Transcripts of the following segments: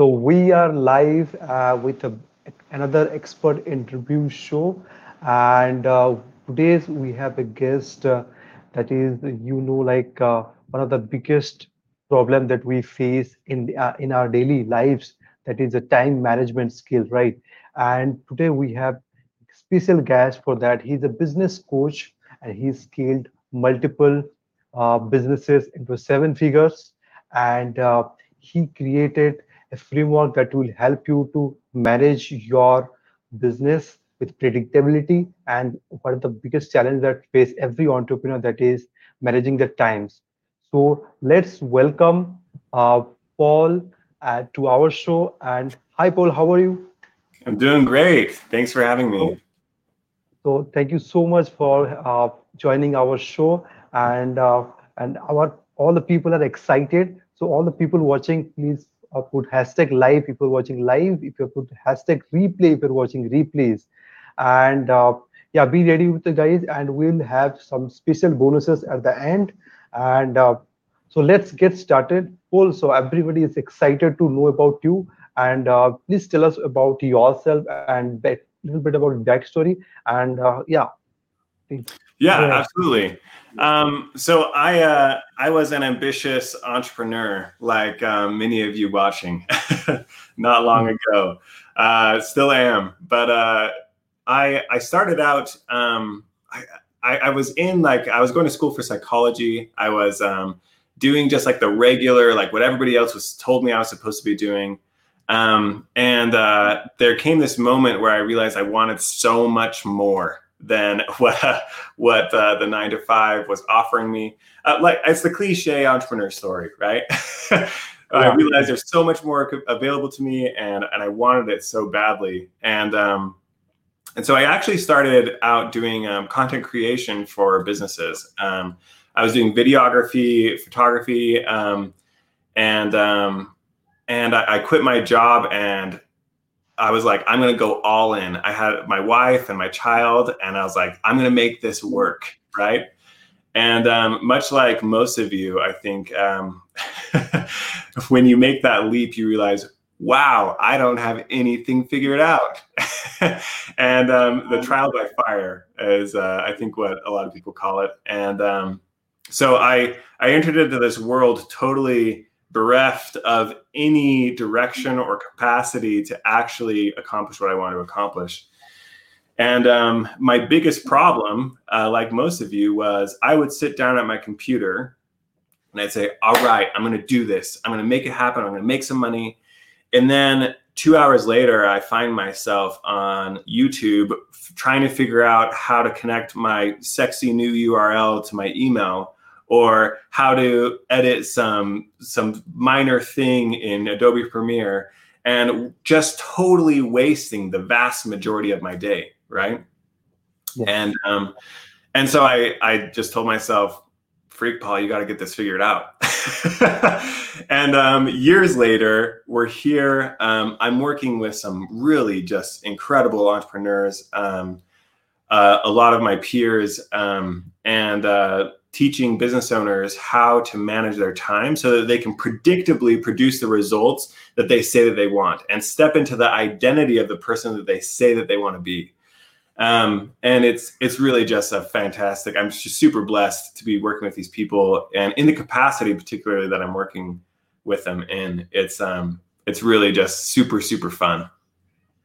So we are live uh, with a, another expert interview show, and uh, today's we have a guest uh, that is, you know, like uh, one of the biggest problem that we face in uh, in our daily lives. That is a time management skill, right? And today we have special guest for that. He's a business coach, and he's scaled multiple uh, businesses into seven figures, and he created a framework that will help you to manage your business with predictability and one of the biggest challenge that face every entrepreneur that is managing the times. So let's welcome uh, paul uh, to our show. And hi paul how are you? I'm doing great. Thanks for having me. so thank you so much for uh, joining our show. And uh, and our all the people are excited. So all the people watching please uh, put hashtag live if you're watching live if you put hashtag replay if you're watching replays. And uh, yeah be ready with the guys and we'll have some special bonuses at the end. And uh, so let's get started. Paul so everybody is excited to know about you. And uh, please tell us about yourself and a little bit about backstory. And uh, yeah Yeah, absolutely. Um, so I uh, I was an ambitious entrepreneur, like um, many of you watching, not long ago. Uh, still am, but uh, I I started out. Um, I, I I was in like I was going to school for psychology. I was um, doing just like the regular, like what everybody else was told me I was supposed to be doing. Um, and uh, there came this moment where I realized I wanted so much more than what what uh, the nine to five was offering me. Uh, like it's the cliche entrepreneur story, right? I yeah realized there's so much more available to me, and and I wanted it so badly. And um, and so I actually started out doing um, content creation for businesses. Um, I was doing videography, photography, um, and um, and I, I quit my job and I was like, I'm gonna go all in. I had my wife and my child, and I was like, I'm gonna make this work, right? And um, much like most of you, I think um, when you make that leap, you realize, wow, I don't have anything figured out. and um, the trial by fire is, uh, I think, what a lot of people call it. And um, so I I entered into this world totally bereft of any direction or capacity to actually accomplish what I want to accomplish. And um, my biggest problem, uh, like most of you, was I would sit down at my computer and I'd say, "All right, I'm going to do this. I'm going to make it happen. I'm going to make some money." And then two hours later, I find myself on YouTube trying to figure out how to connect my sexy new URL to my email or how to edit some some minor thing in Adobe Premiere and just totally wasting the vast majority of my day, right? yes And um and so I I just told myself, freak Paul, you got to get this figured out. and um, years later, we're here. Um, I'm working with some really just incredible entrepreneurs. Um, uh, a lot of my peers um, and uh, teaching business owners how to manage their time so that they can predictably produce the results that they say that they want and step into the identity of the person that they say that they want to be. Um, and it's it's really just a fantastic i'm just super blessed to be working with these people and in the capacity particularly that i'm working with them in. It's um it's really just super super fun.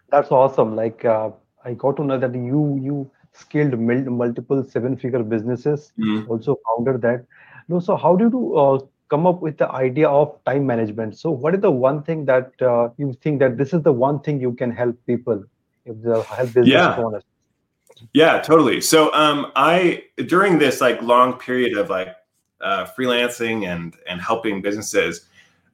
That's awesome. Like uh, I got to know that you you scaled multiple seven-figure businesses, Mhm. also founded that. No, so how did you uh, come up with the idea of time management? So what is the one thing that uh, you think that this is the one thing you can help people if they help business yeah owners? Yeah, totally. So um I during this like long period of like uh freelancing and and helping businesses,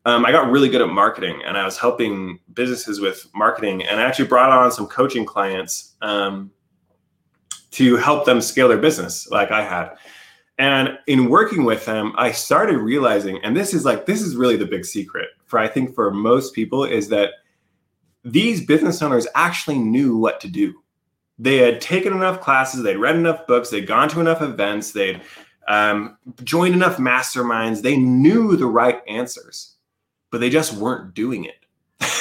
um I got really good at marketing and I was helping businesses with marketing and I actually brought on some coaching clients um to help them scale their business like I had. And in working with them, I started realizing and this is like this is really the big secret for I think for most people is that these business owners actually knew what to do they had taken enough classes, they'd read enough books, they'd gone to enough events, they'd um, joined enough masterminds. They knew the right answers, but they just weren't doing it.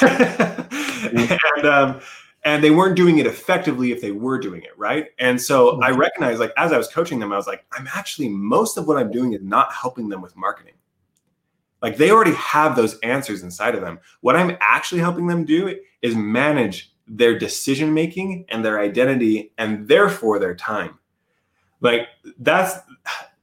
and um, and they weren't doing it effectively if they were doing it right. And so I mm-hmm. recognized, like, as I was coaching them, I was like, I'm actually most of what I'm doing is not helping them with marketing. Like they already have those answers inside of them. What I'm actually helping them do is manage their decision making and their identity and therefore their time. Like that's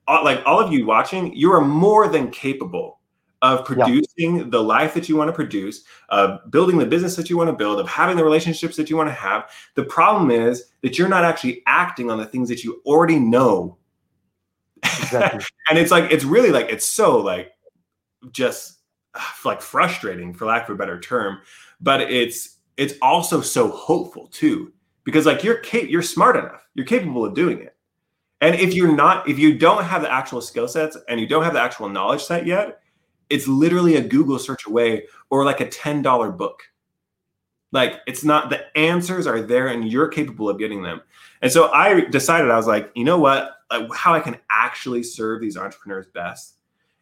uh, like all of you watching, you are more than capable of producing yeah. the life that you want to produce, of building the business that you want to build, of having the relationships that you want to have. The problem is that you're not actually acting on the things that you already know. Exactly. and it's like it's really like it's so like just like frustrating for lack of a better term, but it's it's also so hopeful too because like you're cap- you're smart enough, you're capable of doing it. And if you're not, if you don't have the actual skill sets and you don't have the actual knowledge set yet, it's literally a Google search away or like a $10 book. Like it's not the answers are there and you're capable of getting them. And so I decided I was like, you know what? Like how I can actually serve these entrepreneurs best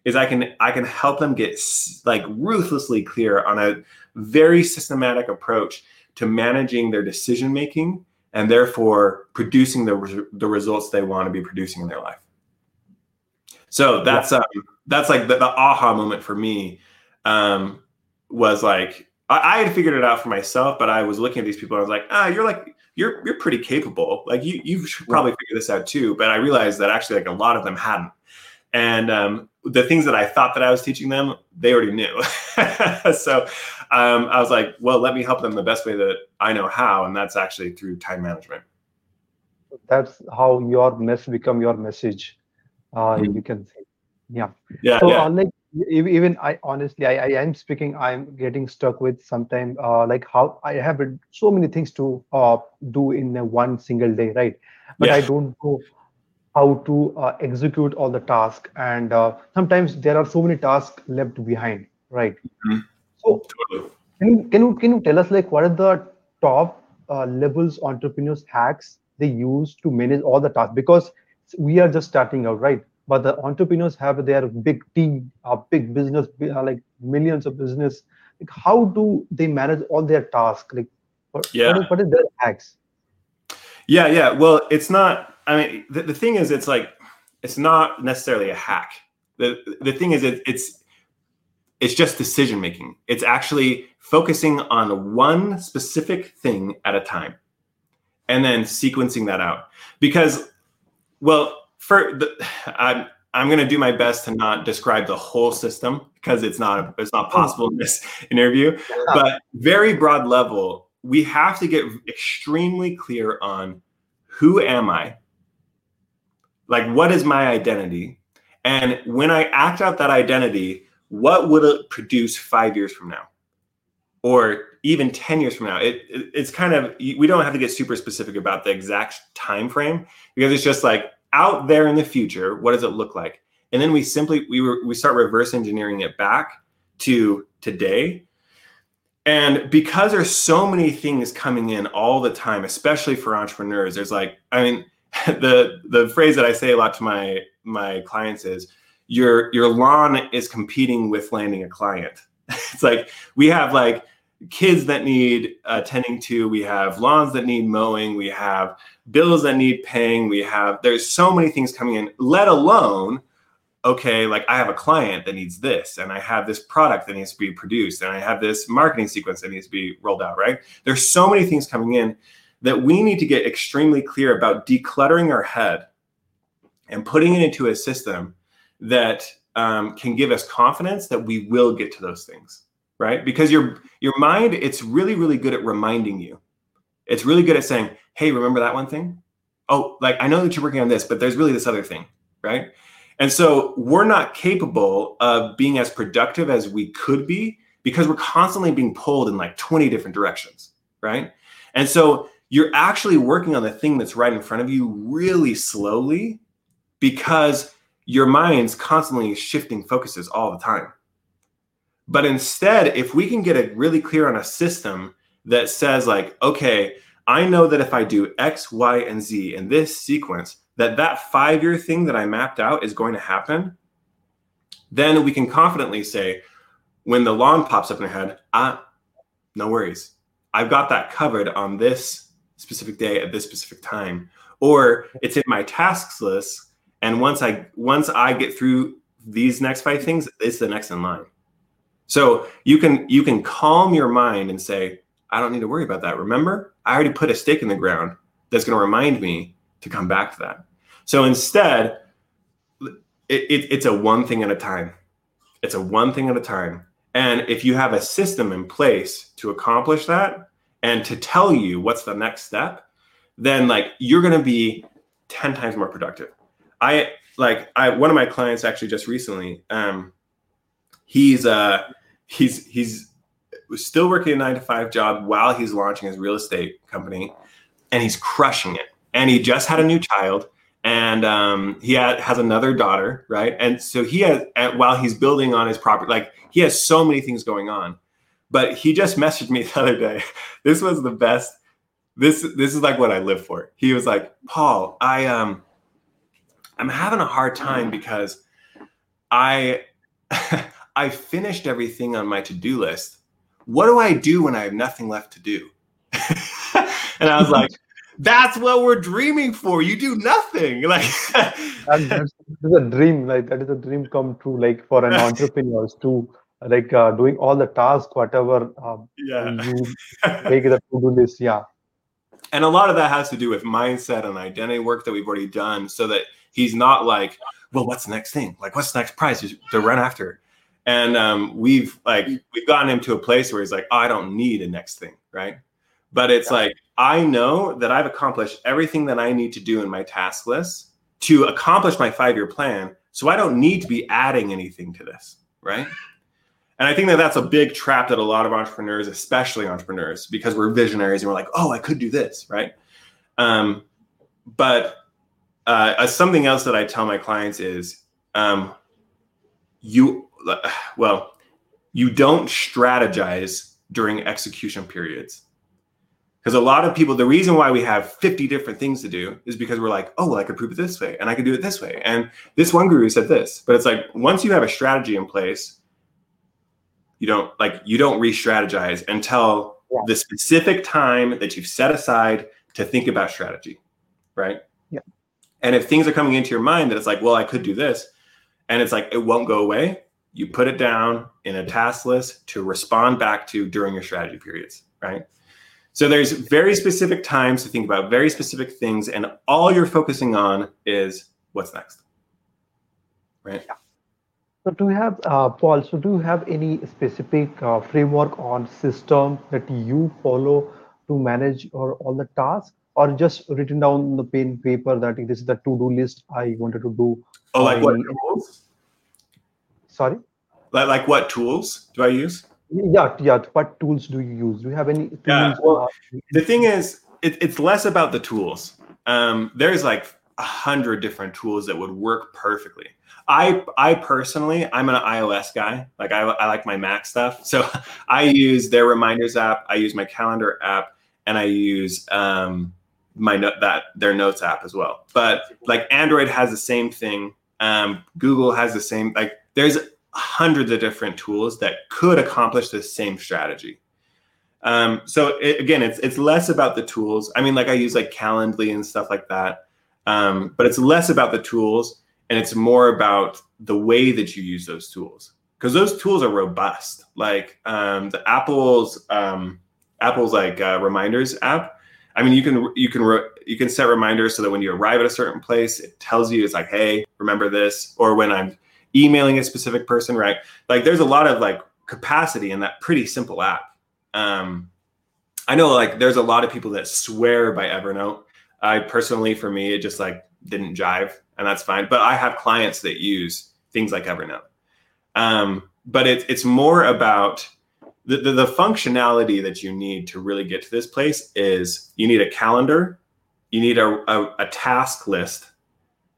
is I can I can help them get like ruthlessly clear on a very systematic approach to managing their decision making and therefore producing the the results they want to be producing in their life. So that's um, that's like the, the, aha moment for me um, was like I, I, had figured it out for myself, but I was looking at these people and I was like, ah, you're like you're you're pretty capable. Like you you should probably figure this out too. But I realized that actually like a lot of them hadn't. And um, the things that I thought that I was teaching them, they already knew. so um, I was like, well, let me help them the best way that I know how, and that's actually through time management. That's how your mess become your message uh, mm-hmm. you can say yeah yeah so yeah. Uh, like even i honestly I, I am speaking i'm getting stuck with sometimes uh, like how i have so many things to uh, do in one single day right but yeah. i don't know how to uh, execute all the tasks and uh, sometimes there are so many tasks left behind right mm-hmm. so can you, can you can you tell us like what are the top uh, levels entrepreneurs hacks they use to manage all the tasks because we are just starting out, right? But the entrepreneurs have their big team, a big business, uh, like millions of business. Like, how do they manage all their tasks? Like, what, yeah. what, is, what is their hacks? Yeah, yeah. Well, it's not. I mean, the, the thing is, it's like it's not necessarily a hack. the The thing is, it, it's it's just decision making. It's actually focusing on one specific thing at a time, and then sequencing that out. Because well, for the, I'm I'm going to do my best to not describe the whole system because it's not it's not mm. possible in this interview. But very broad level, we have to get extremely clear on who am I? Like what is my identity? And when I act out that identity, what would it produce 5 years from now? Or even 10 years from now it, it, it's kind of we don't have to get super specific about the exact time frame because it's just like out there in the future what does it look like? And then we simply we were we start reverse engineering it back to today. And because there's so many things coming in all the time especially for entrepreneurs there's like i mean the the phrase that i say a lot to my my clients is your your lawn is competing with landing a client. It's like we have like kids that need attending to we have lawns that need mowing we have bills that need paying we have there's so many things coming in let alone okay like i have a client that needs this and i have this product that needs to be produced and i have this marketing sequence that needs to be rolled out right? There's so many things coming in that we need to get extremely clear about decluttering our head and putting it into a system that um, can give us confidence that we will get to those things right? Because your your mind, it's really, really good at reminding you. It's really good at saying, hey, remember that one thing? Oh, like I know that you're working on this, but there's really this other thing, right? And so we're not capable of being as productive as we could be because we're constantly being pulled in like 20 different directions, right? And so you're actually working on the thing that's right in front of you really slowly because your mind's constantly shifting focuses all the time. But instead, if we can get it really clear on a system that says like, okay, I know that if I do X, Y, and Z in this sequence, that that five-year thing that I mapped out is going to happen, then we can confidently say, when the lawn pops up in your head, ah, no worries. I've got that covered on this specific day at this specific time. Or it's in my tasks list. And once I once I get through these next five things, it's the next in line. So you can you can calm your mind and say, I don't need to worry about that. Remember, I already put a stake in the ground that's going to remind me to come back to that. So instead, it, it, it's a one thing at a time. It's a one thing at a time. And if you have a system in place to accomplish that and to tell you what's the next step, then like you're going to be 10 times more productive. I like I one of my clients actually just recently um he's uh he's he's still working a 9 to 5 job while he's launching his real estate company and he's crushing it. And he just had a new child and um, he had, has another daughter, right? And so he has, while he's building on his property, like he has so many things going on. But he just messaged me the other day. This was the best. This this is like what I live for. He was like, Paul, I um, I'm having a hard time because I I finished everything on my to do list. What do I do when I have nothing left to do? and I was like, that's what we're dreaming for. You do nothing. Like that's, that's, a dream. Like that is a dream come true. Like for an entrepreneur to like uh, doing all the tasks, whatever. Um, yeah. You make the to do list. Yeah. And a lot of that has to do with mindset and identity work that we've already done, so that he's not like, well, what's the next thing? Like, what's the next prize to run after? And um, we've like we've gotten him to a place where he's like, oh, I don't need a next thing, right? But it's yeah. like I know that I've accomplished everything that I need to do in my task list to accomplish my five year plan. So I don't need to be adding anything to this, right? And I think that that's a big trap that a lot of entrepreneurs, especially entrepreneurs, because we're visionaries and we're like, oh, I could do this, right? Um, but uh, something else that I tell my clients is, um, you, well, you don't strategize during execution periods. Because a lot of people, the reason why we have 50 different things to do is because we're like, oh, well, I could prove it this way and I could do it this way. And this one guru said this, but it's like once you have a strategy in place, you don't like you don't re-strategize until yeah. the specific time that you've set aside to think about strategy. Right. Yeah. And if things are coming into your mind that it's like, well, I could do this, and it's like it won't go away, you put it down in a task list to respond back to during your strategy periods. Right. So there's very specific times to think about very specific things, and all you're focusing on is what's next. Right. Yeah. So do you have, uh, Paul, so do you have any specific uh, framework on system that you follow to manage or all the tasks or just written down on the pen paper that this is the to-do list I wanted to do? Oh, like what tools? Sorry? Like, like what tools do I use? yeah yeah what tools do you use do you have any yeah, well, the thing is it, it's less about the tools um, there's like a hundred different tools that would work perfectly i i personally i'm an ios guy like I, I like my mac stuff so i use their reminders app i use my calendar app and i use um, my note that their notes app as well but like android has the same thing um, google has the same like there's hundreds of different tools that could accomplish the same strategy. Um, so it, again, it's it's less about the tools. I mean, like I use like Calendly and stuff like that, um, but it's less about the tools and it's more about the way that you use those tools because those tools are robust. Like um, the Apple's um, Apple's like uh, reminders app. I mean, you can you can re- you can set reminders so that when you arrive at a certain place, it tells you it's like, hey, remember this. Or when I'm emailing a specific person, right? Like there's a lot of like capacity in that pretty simple app. Um, I know like there's a lot of people that swear by Evernote. I personally, for me, it just like didn't jive, and that's fine. But I have clients that use things like Evernote. Um, but it's it's more about the, the, the functionality that you need to really get to this place is you need a calendar, you need a, a, a task list,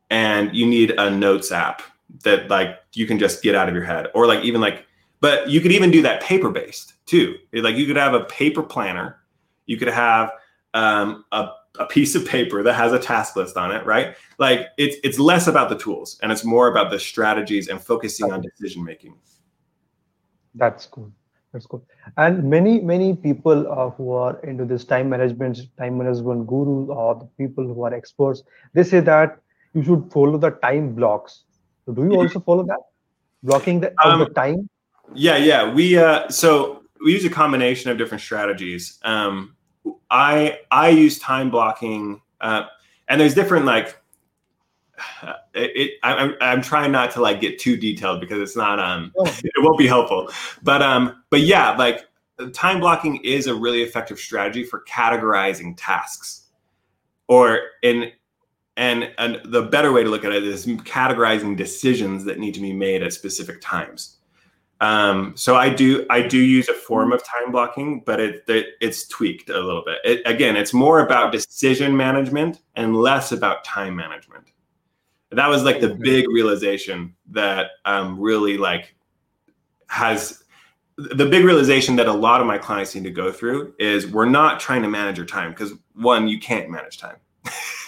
and you need a notes app that like you can just get out of your head. Or like even like but you could even do that paper based too like you could have a paper planner. You could have um, a, a piece of paper that has a task list on it right? Like it's it's less about the tools and it's more about the strategies and focusing on decision making that's cool That's cool. And many, many people uh, who are into this time management, time management gurus, or the people who are experts, they say that you should follow the time blocks. So do you Mhm. also follow that? Blocking the, of the Um, time? Yeah, yeah. We uh, so we use a combination of different strategies. Um, I I use time blocking, uh, and there's different like. It, I, I'm I'm trying not to like get too detailed because it's not um Oh, it won't be helpful, but um but yeah like time blocking is a really effective strategy for categorizing tasks, or in and and the better way to look at it is categorizing decisions that need to be made at specific times. Um, so I do I do use a form of time blocking, but it, it it's tweaked a little bit. It, again, it's more about decision management and less about time management. That was like the big realization that um, really like has the big realization that a lot of my clients need to go through is we're not trying to manage your time because one you can't manage time.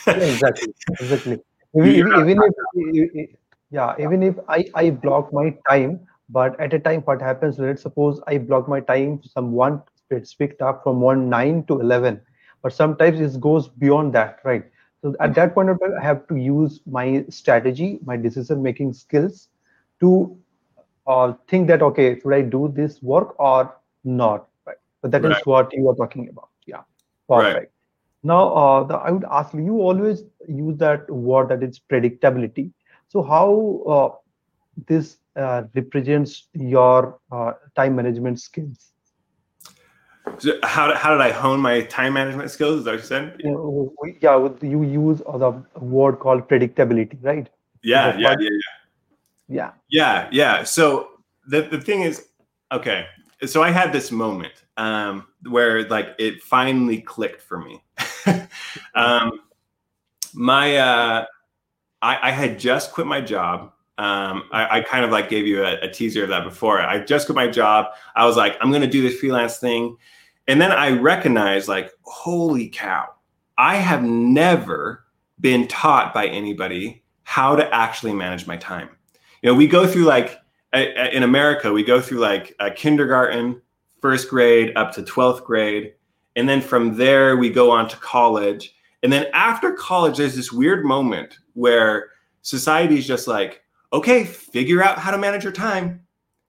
Yeah, exactly, exactly. Even, even, if, yeah, even if I, I block my time, but at a time, what happens, let's suppose I block my time to some one specific task from 1 9 to 11, but sometimes it goes beyond that, right? So at that point of time, I have to use my strategy, my decision making skills to uh, think that, okay, should I do this work or not, right? But that is Right. what you are talking about. Yeah, Right. perfect. Now, uh, the, I would ask you, you always use that word that is predictability. So, how uh, this uh, represents your uh, time management skills? So how, did- how did I hone my time management skills? Is that what you said? You we- yeah, you use the word called predictability, right? Yeah, yeah, yeah, Yeah. yeah, yeah. So the the thing is, okay. So I had this moment um, where like it finally clicked for me. um, my uh, I, I had just quit my job. Um, I, I kind of like gave you a, a teaser of that before. I just quit my job. I was like, I'm going to do this freelance thing, and then I recognized like, holy cow, I have never been taught by anybody how to actually manage my time. You know, we go through like in America, we go through like a kindergarten, first grade up to 12th grade. And then from there, we go on to college. And then after college, there's this weird moment where society is just like, okay, figure out how to manage your time.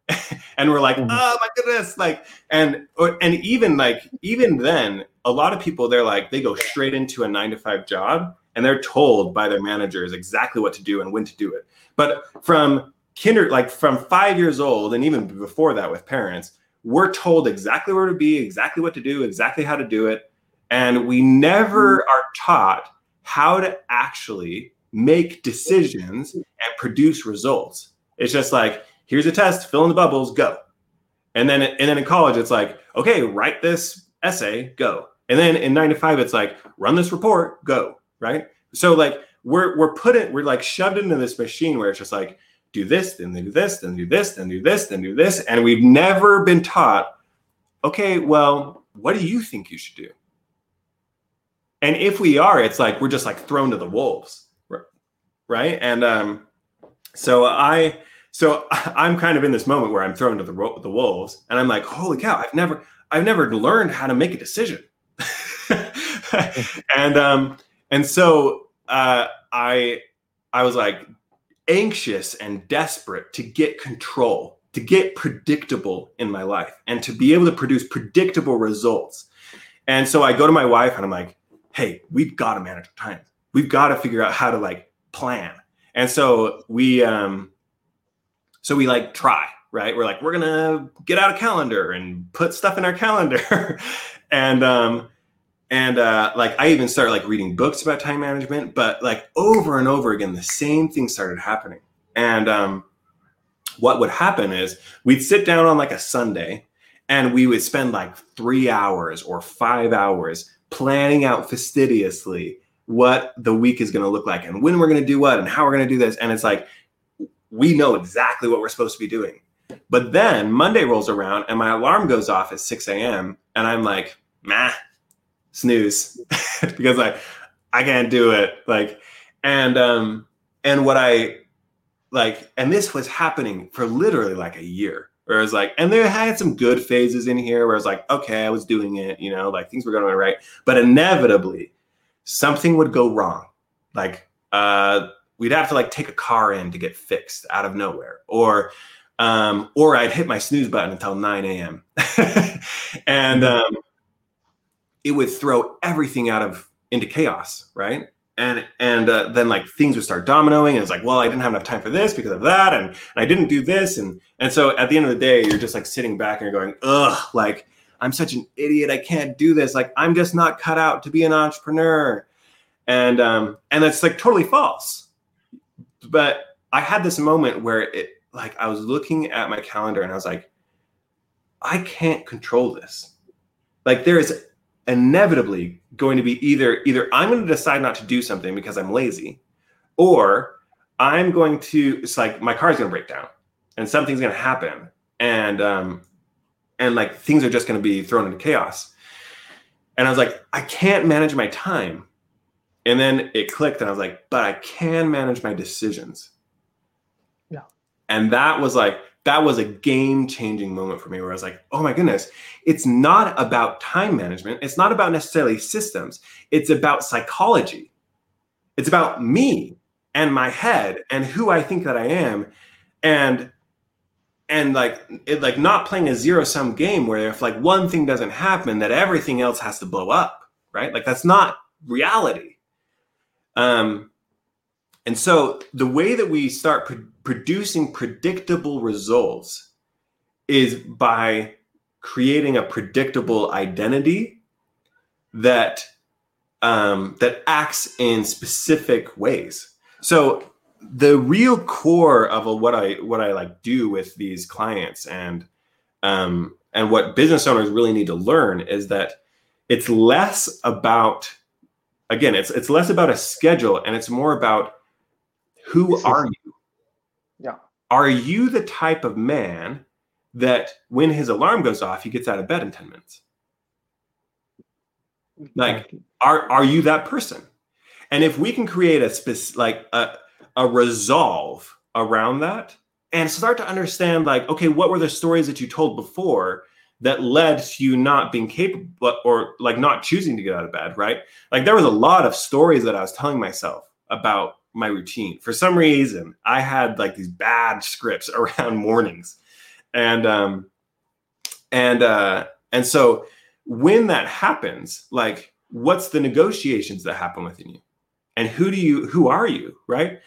and we're like, Mhm. oh my goodness. Like, and, or, and even like, even then, a lot of people, they're like, they go straight into a nine to five job and they're told by their managers exactly what to do and when to do it. But from kinder, like from five years old, and even before that with parents, we're told exactly where to be, exactly what to do, exactly how to do it. And we never are taught how to actually make decisions and produce results. It's just like, here's a test, fill in the bubbles, go. And then, and then in college, it's like, okay, write this essay, go. And then in nine to five, it's like, run this report, go. Right. So like we're we're put it, we're like shoved into this machine where it's just like, do this, then do this, then do this, then do this, then do this. And we've never been taught, okay, well, what do you think you should do? And if we are, it's like we're just like thrown to the wolves. Right. And um, so I so I'm kind of in this moment where I'm thrown to the the wolves, and I'm like, holy cow, I've never I've never learned how to make a decision. and um, and so uh, I I was like anxious and desperate to get control, to get predictable in my life, and to be able to produce predictable results. And so I go to my wife and I'm like, hey, we've got to manage our time. We've got to figure out how to like plan. And so we um so we like try, right? We're like, we're gonna get out a calendar and put stuff in our calendar. and um and uh like I even started like reading books about time management, but like over and over again, the same thing started happening. And um what would happen is we'd sit down on like a Sunday and we would spend like three hours or five hours planning out fastidiously what the week is going to look like and when we're going to do what and how we're going to do this. And it's like, we know exactly what we're supposed to be doing. But then Monday rolls around and my alarm goes off at 6 a.m. and I'm like, nah, snooze. because like I can't do it. Like, and um, and what I like, and this was happening for literally like a year, Where it was like, and they had some good phases in here where it was like, okay, I was doing it, you know, like things were going right. But inevitably, something would go wrong. Like, uh, we'd have to like take a car in to get fixed out of nowhere, or, um, or I'd hit my snooze button until 9 a.m. and um, it would throw everything out of into chaos, right? and and uh, then like things would start dominoing and it's like well i didn't have enough time for this because of that and, and i didn't do this and and so at the end of the day you're just like sitting back and you're going ugh like i'm such an idiot i can't do this like i'm just not cut out to be an entrepreneur and um and that's like totally false but i had this moment where it like i was looking at my calendar and i was like i can't control this like there is inevitably going to be either either I'm going to decide not to do something because I'm lazy, or I'm going to it's like my car's going to break down and something's going to happen and um and like things are just going to be thrown into chaos. And I was like, I can't manage my time. And then it clicked and I was like, but I can manage my decisions. Yeah. And that was like that was a game changing moment for me where I was like, oh my goodness, it's not about time management. It's not about necessarily systems. It's about psychology. It's about me and my head and who I think that I am. And and like it like not playing a zero sum game where if like one thing doesn't happen that everything else has to blow up right like that's not reality um and so the way that we start pro- producing predictable results is by creating a predictable identity that um, that acts in specific ways. So the real core of a, what I what I like do with these clients and um, and what business owners really need to learn is that it's less about again it's it's less about a schedule and it's more about who are you? Yeah. Are you the type of man that when his alarm goes off, he gets out of bed in 10 minutes? Like, are are you that person? And if we can create a specific like a, a resolve around that and start to understand, like, okay, what were the stories that you told before that led to you not being capable or like not choosing to get out of bed, right? Like there was a lot of stories that I was telling myself about my routine. For some reason, I had like these bad scripts around mornings. And um and uh and so when that happens, like what's the negotiations that happen within you? And who do you who are you, right?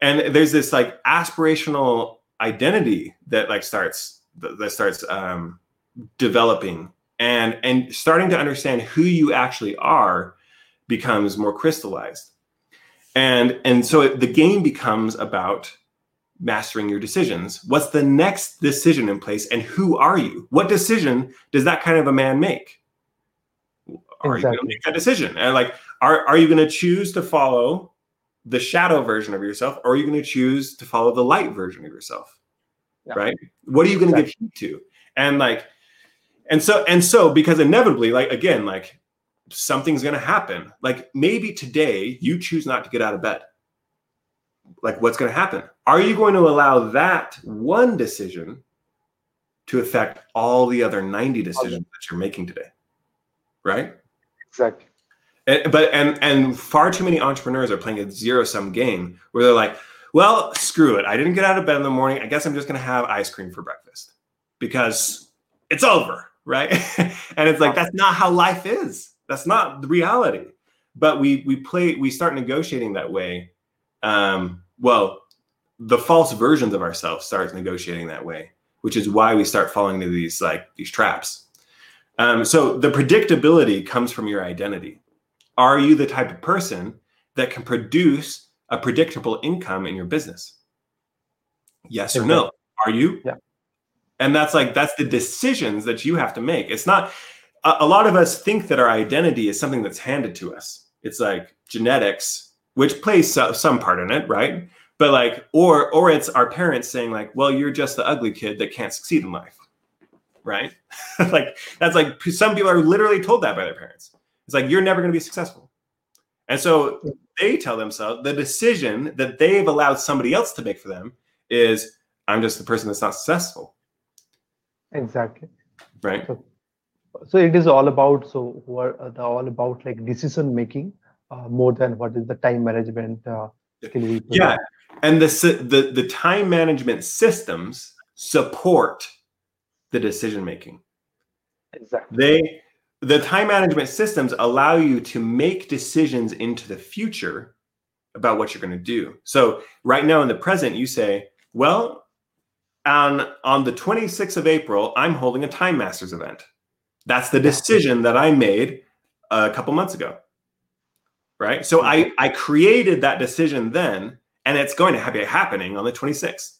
And there's this like aspirational identity that like starts that starts um developing. And and starting to understand who you actually are becomes more crystallized. And and so it, the game becomes about mastering your decisions. What's the next decision in place and who are you? What decision does that kind of a man make? Are exactly. you going to make that decision? And like are, are you going to choose to follow the shadow version of yourself or are you going to choose to follow the light version of yourself? Yeah. right? What are you going to exactly. give heed to? And like and so and so because inevitably like again like something's going to happen. Like maybe today you choose not to get out of bed. Like what's going to happen? Are you going to allow that one decision to affect all the other 90 decisions that you're making today? Right? Exactly. And, but and and far too many entrepreneurs are playing a zero sum game where they're like, well, screw it. I didn't get out of bed in the morning. I guess I'm just going to have ice cream for breakfast because it's over, right? and it's like that's not how life is that's not the reality. But we we play we start negotiating that way. Um, well, the false versions of ourselves start negotiating that way, which is why we start falling into these like these traps. Um, so the predictability comes from your identity. Are you the type of person that can produce a predictable income in your business? Yes or no? Are you? Yeah. And that's like that's the decisions that you have to make. It's not a, a lot of us think that our identity is something that's handed to us. It's like genetics, which plays so, some part in it, right? But like, or or it's our parents saying like, "Well, you're just the ugly kid that can't succeed in life," right? like that's like some people are literally told that by their parents. It's like you're never going to be successful, and so they tell themselves the decision that they've allowed somebody else to make for them is, "I'm just the person that's not successful." Exactly. Right. So, so it is all about so what uh, the all about like decision making uh, more than what is the time management uh, skill yeah. And the, the the time management systems support the decision making. Exactly. They the time management systems allow you to make decisions into the future about what you're going to do. So right now in the present you say well on on the 26th of april i'm holding a time masters event that's the decision that i made a couple months ago right so i i created that decision then and it's going to be happening on the 26th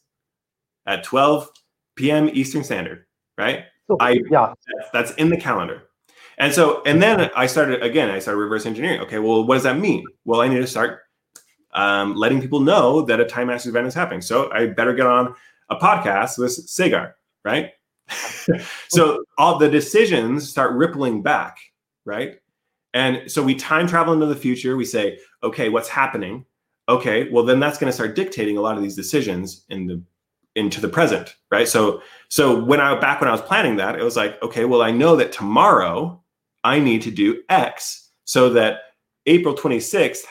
at 12 p.m. Eastern Standard, right? So, I yeah, that's in the calendar. And so, and then I started again. I started reverse engineering. Okay, well, what does that mean? Well, I need to start um, letting people know that a Time Masters event is happening. So I better get on a podcast with Sagar, right? so all the decisions start rippling back, right? And so we time travel into the future. We say, okay, what's happening? okay well then that's going to start dictating a lot of these decisions in the into the present right so so when i back when i was planning that it was like okay well i know that tomorrow i need to do x so that april 26th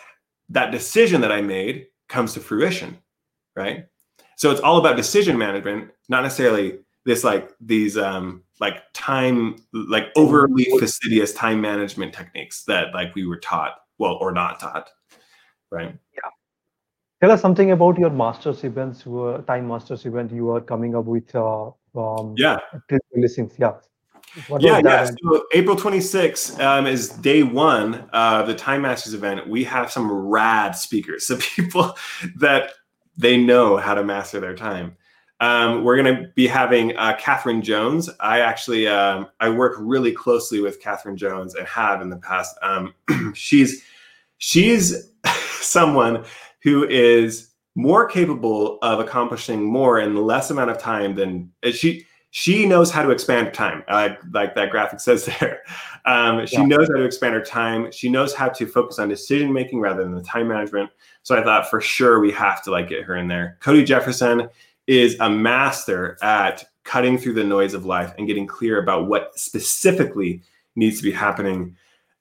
that decision that i made comes to fruition right so it's all about decision management not necessarily this like these um like time like overly fastidious time management techniques that like we were taught well or not taught right yeah Tell us something about your masters events, your time masters event you are coming up with. Uh, um, yeah. Listings. Yeah. What yeah, yeah. So April 26th um, is day one of the Time Masters event. We have some rad speakers, so people that they know how to master their time. Um, we're going to be having uh, Catherine Jones. I actually um, I work really closely with Catherine Jones and have in the past. Um, she's she's someone who is more capable of accomplishing more in less amount of time than she she knows how to expand time. Uh, like that graphic says there. Um, she yeah. knows how to expand her time. She knows how to focus on decision making rather than the time management. So i thought for sure we have to like get her in there. Cody jefferson is a master at cutting through the noise of life and getting clear about what specifically needs to be happening.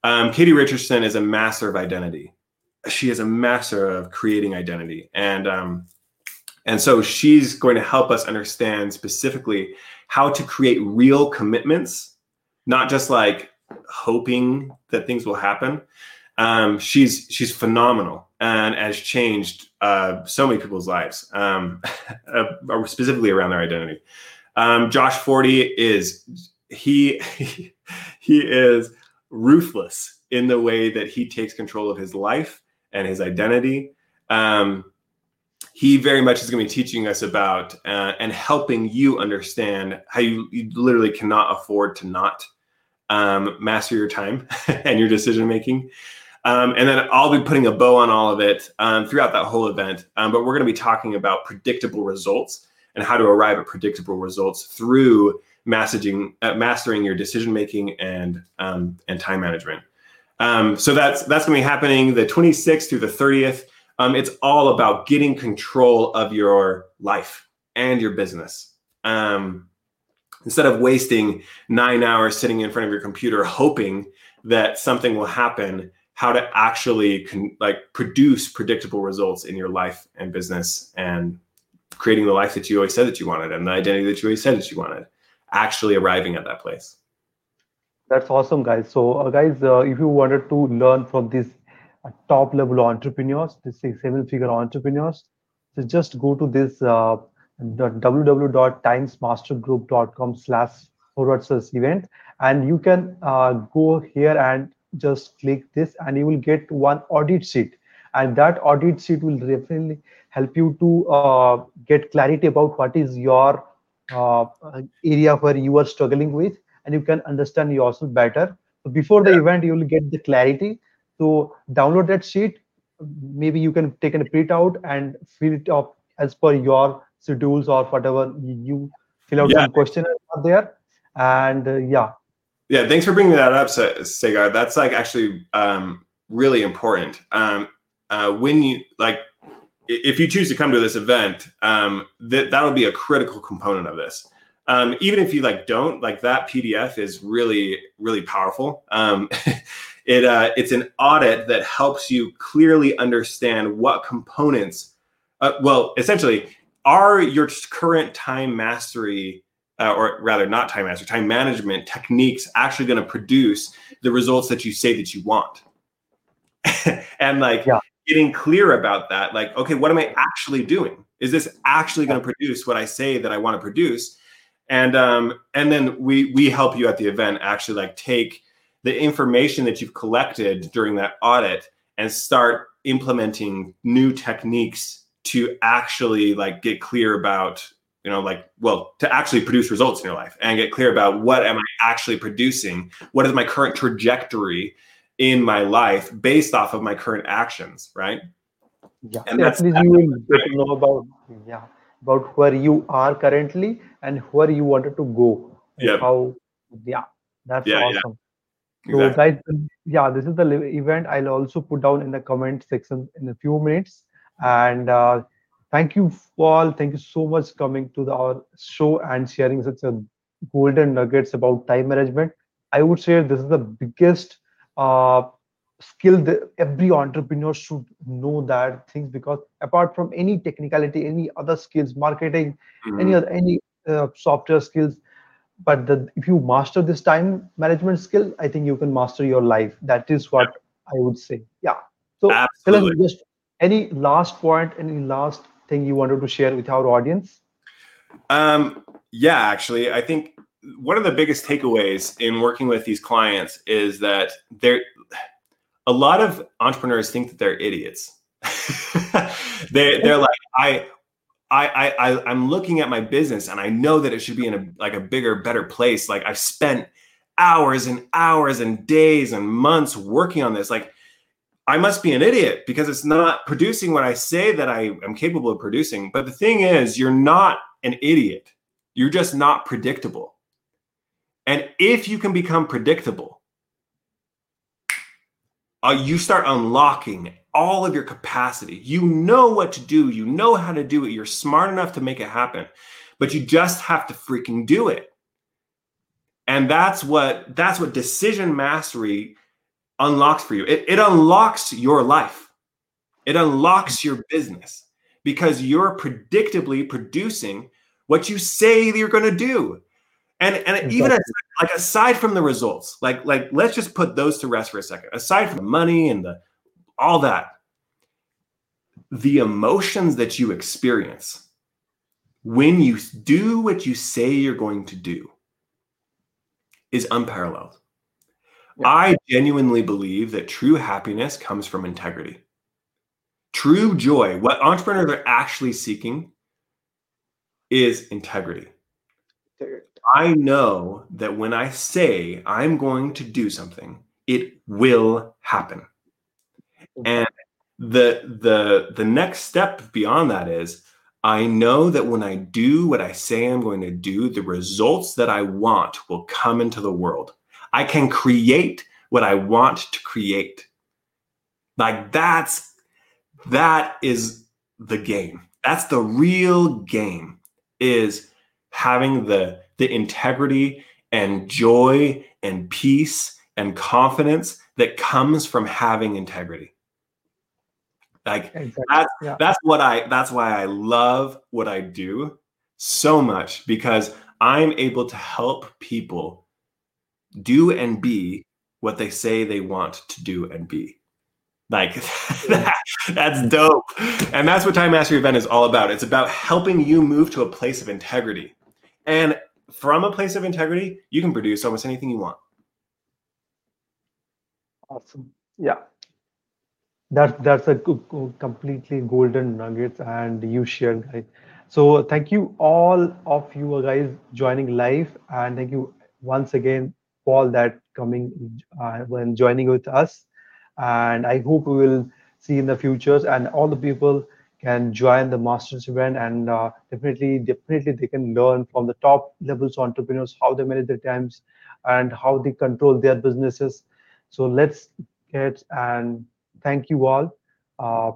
Um, katie richardson is a master of identity. She is a master of creating identity. And um, and so she's going to help us understand specifically how to create real commitments not just like hoping that things will happen um, she's she's phenomenal and has changed uh, so many people's lives um, uh, specifically around their identity um, josh forty is he he is ruthless in the way that he takes control of his life and his identity. Um, he very much is going to be teaching us about uh, and helping you understand how you, you literally cannot afford to not um, master your time and your decision making. Um, and then I'll be putting a bow on all of it um, throughout that whole event. Um, but we're going to be talking about predictable results and how to arrive at predictable results through messaging, uh, mastering your decision making and um, and time management. Um, so that's that's going to be happening the 26th through the 30th. Um, it's all about getting control of your life and your business. Um, instead of wasting nine hours sitting in front of your computer hoping that something will happen, how to actually con- like produce predictable results in your life and business and creating the life that you always said that you wanted and the identity that you always said that you wanted, actually arriving at that place. That's awesome, guys. So, uh, guys, uh, if you wanted to learn from uh, top level entrepreneurs, these seven figure entrepreneurs, so just go to this uh, www.timesmastergroup.com slash forward slash event and you can uh, go here and just click this and you will get one audit sheet and that audit sheet will definitely help you to uh, get clarity about what is your uh, area where you are struggling with and you can understand yourself better. So before the yeah. event, you will get the clarity. So download that sheet. Maybe you can take a print out and fill it up as per your schedules or whatever you fill out yeah. some questions there. And uh, yeah. Yeah, thanks for bringing that up, Sagar. That's like actually um, really important. Um, uh, when you like, if you choose to come to this event, um, that that'll be a critical component of this um, even if you like don't like that pdf is really really powerful. Um, it uh, it's an audit that helps you clearly understand what components uh, well essentially are your current time mastery uh, or rather not time mastery time management techniques actually going to produce the results that you say that you want? And like yeah. getting clear about that like okay what am i actually doing? Is this actually going to produce what i say that i want to produce and um and then we we help you at the event actually like take the information that you've collected during that audit and start implementing new techniques to actually like get clear about you know like well to actually produce results in your life and get clear about what am i actually producing? What is my current trajectory in my life based off of my current actions right? Yeah. And that's, that's you get to know about yeah about where you are currently and where you wanted to go yeah how yeah that's yeah, awesome yeah. Exactly. So guys, yeah, this is the event. I'll also put down in the comment section in a few minutes. And uh, thank you all. Thank you so much coming to the, our show and sharing such a golden nuggets about time management. I would say this is the biggest uh, skill that every entrepreneur should know that things because apart from any technicality, any other skills, marketing, mm-hmm. any other any uh, software skills, but the, if you master this time management skill, I think you can master your life. That is what I would say. Yeah. So, Absolutely. just any last point, any last thing you wanted to share with our audience? Um, yeah, actually, I think one of the biggest takeaways in working with these clients is that they're a lot of entrepreneurs think that they're idiots. they they're like I I, I I'm looking at my business and I know that it should be in a like a bigger, better place. Like I've spent hours and hours and days and months working on this. Like I must be an idiot because it's not producing what I say that I am capable of producing. But the thing is, you're not an idiot. You're just not predictable. And if you can become predictable, uh, you start unlocking all of your capacity. You know what to do, you know how to do it, you're smart enough to make it happen, but you just have to freaking do it. And that's what that's what decision mastery unlocks for you. It, it unlocks your life. It unlocks your business because you're predictably producing what you say that you're going to do. And and exactly. even as, like aside from the results, like like let's just put those to rest for a second. Aside from the money and the all that. The emotions that you experience when you do what you say you're going to do is unparalleled. Yeah. I genuinely believe that true happiness comes from integrity. True joy, what entrepreneurs are actually seeking is integrity. I know that when I say I'm going to do something, it will happen. And the the the next step beyond that is I know that when I do what I say I'm going to do, the results that I want will come into the world. I can create what I want to create. Like that's that is the game. That's the real game is having the the integrity and joy and peace and confidence that comes from having integrity. Like exactly. that's yeah. that's what I that's why I love what I do so much because I'm able to help people do and be what they say they want to do and be. Like that, that's dope. And that's what Time Mastery Event is all about. It's about helping you move to a place of integrity. And from a place of integrity, you can produce almost anything you want. Awesome. Yeah that that's a completely golden nuggets and you shared guys so thank you all of you guys joining live and thank you once again paul that coming uh, when joining with us. And i hope we will see in the futures and all the people can join the masters event and uh, definitely definitely they can learn from the top levels entrepreneurs how they manage their times and how they control their businesses. So let's get and thank you all. Uh,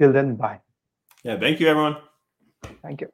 till then, bye. Yeah, thank you, everyone. Thank you.